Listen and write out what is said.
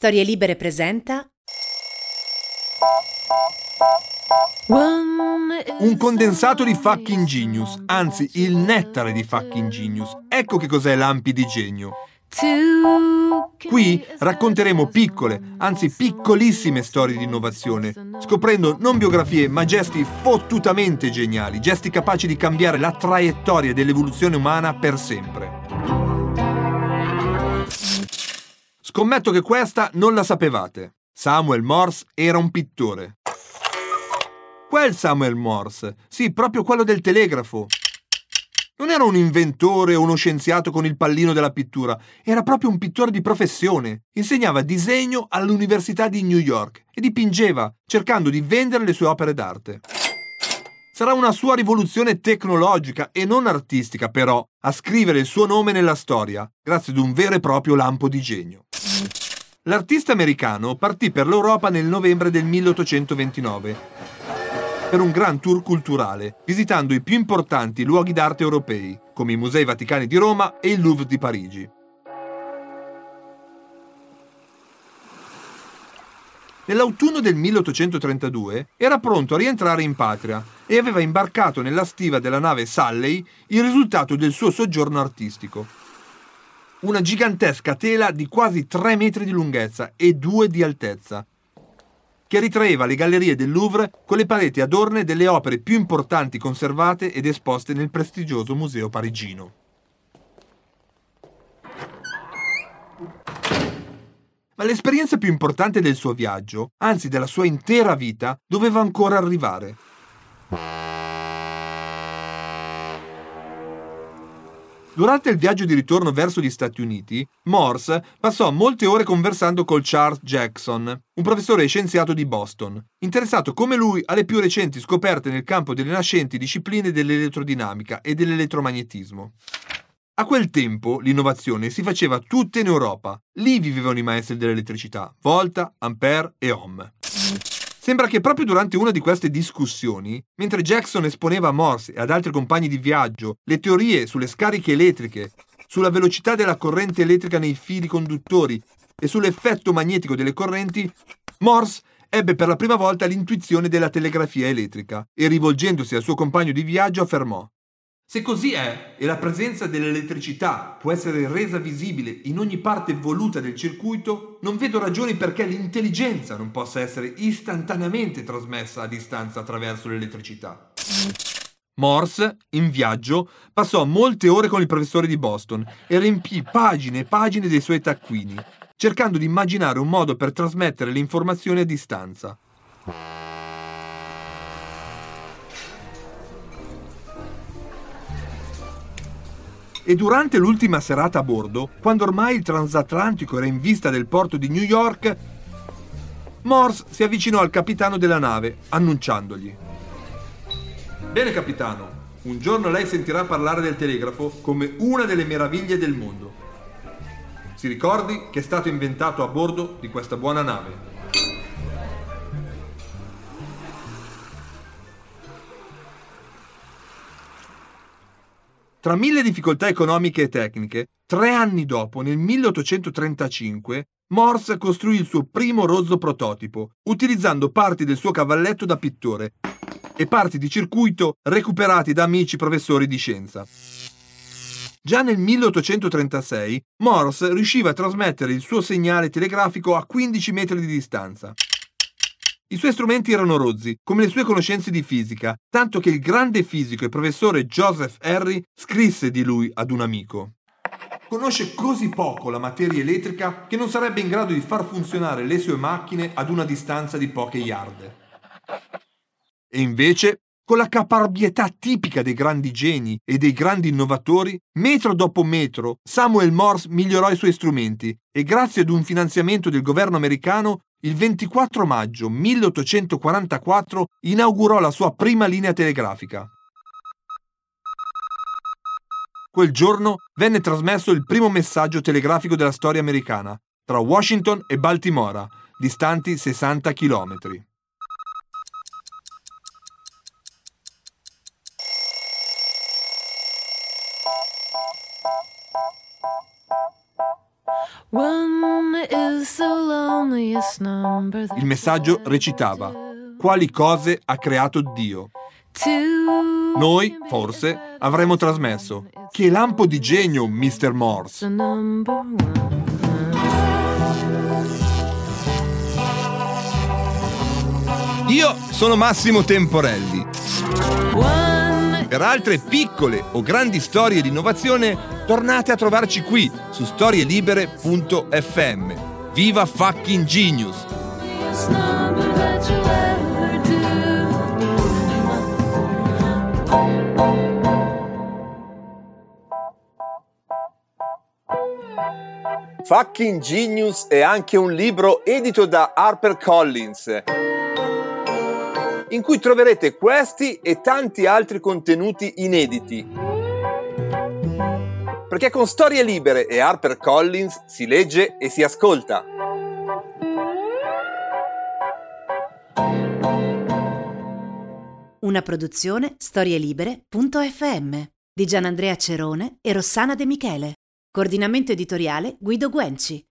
Storie Libere presenta Un condensato di fucking genius, anzi il nettare di fucking genius. Ecco che cos'è l'ampi di genio. Qui racconteremo piccole, anzi piccolissime storie di innovazione, scoprendo non biografie ma gesti fottutamente geniali, gesti capaci di cambiare la traiettoria dell'evoluzione umana per sempre. Scommetto che questa non la sapevate. Samuel Morse era un pittore. Quel Samuel Morse, sì, proprio quello del telegrafo. Non era un inventore o uno scienziato con il pallino della pittura, era proprio un pittore di professione. Insegnava disegno all'Università di New York e dipingeva, cercando di vendere le sue opere d'arte. Sarà una sua rivoluzione tecnologica e non artistica, però, a scrivere il suo nome nella storia, grazie ad un vero e proprio lampo di genio. L'artista americano partì per l'Europa nel novembre del 1829 per un gran tour culturale, visitando i più importanti luoghi d'arte europei, come i Musei Vaticani di Roma e il Louvre di Parigi. Nell'autunno del 1832 era pronto a rientrare in patria e aveva imbarcato nella stiva della nave Salley il risultato del suo soggiorno artistico. Una gigantesca tela di quasi 3 metri di lunghezza e 2 di altezza, che ritraeva le gallerie del Louvre con le pareti adorne delle opere più importanti conservate ed esposte nel prestigioso museo parigino. Ma l'esperienza più importante del suo viaggio, anzi della sua intera vita, doveva ancora arrivare. Durante il viaggio di ritorno verso gli Stati Uniti, Morse passò molte ore conversando col Charles Jackson, un professore scienziato di Boston, interessato come lui alle più recenti scoperte nel campo delle nascenti discipline dell'elettrodinamica e dell'elettromagnetismo. A quel tempo l'innovazione si faceva tutta in Europa. Lì vivevano i maestri dell'elettricità, Volta, Ampere e Ohm. Sembra che proprio durante una di queste discussioni, mentre Jackson esponeva a Morse e ad altri compagni di viaggio le teorie sulle scariche elettriche, sulla velocità della corrente elettrica nei fili conduttori e sull'effetto magnetico delle correnti, Morse ebbe per la prima volta l'intuizione della telegrafia elettrica e rivolgendosi al suo compagno di viaggio affermò se così è e la presenza dell'elettricità può essere resa visibile in ogni parte voluta del circuito, non vedo ragioni perché l'intelligenza non possa essere istantaneamente trasmessa a distanza attraverso l'elettricità. Morse, in viaggio, passò molte ore con il professore di Boston e riempì pagine e pagine dei suoi taccuini, cercando di immaginare un modo per trasmettere le informazioni a distanza. E durante l'ultima serata a bordo, quando ormai il transatlantico era in vista del porto di New York, Morse si avvicinò al capitano della nave, annunciandogli. Bene capitano, un giorno lei sentirà parlare del telegrafo come una delle meraviglie del mondo. Si ricordi che è stato inventato a bordo di questa buona nave. Tra mille difficoltà economiche e tecniche, tre anni dopo, nel 1835, Morse costruì il suo primo rozzo prototipo, utilizzando parti del suo cavalletto da pittore e parti di circuito recuperati da amici professori di scienza. Già nel 1836 Morse riusciva a trasmettere il suo segnale telegrafico a 15 metri di distanza. I suoi strumenti erano rozzi, come le sue conoscenze di fisica, tanto che il grande fisico e professore Joseph Harry scrisse di lui ad un amico. Conosce così poco la materia elettrica che non sarebbe in grado di far funzionare le sue macchine ad una distanza di poche yard. E invece, con la caparbietà tipica dei grandi geni e dei grandi innovatori, metro dopo metro Samuel Morse migliorò i suoi strumenti e grazie ad un finanziamento del governo americano il 24 maggio 1844 inaugurò la sua prima linea telegrafica. Quel giorno venne trasmesso il primo messaggio telegrafico della storia americana, tra Washington e Baltimora, distanti 60 chilometri. Il messaggio recitava: Quali cose ha creato Dio? Noi, forse, avremmo trasmesso: Che lampo di genio, Mr. Morse! Io sono Massimo Temporelli. Per altre piccole o grandi storie di innovazione, tornate a trovarci qui su storielibere.fm. Viva fucking genius! Fucking Genius è anche un libro edito da HarperCollins in cui troverete questi e tanti altri contenuti inediti. Perché con Storie Libere e HarperCollins si legge e si ascolta. Una produzione storielibere.fm di Gianandrea Cerone e Rossana De Michele. Coordinamento editoriale Guido Guenci.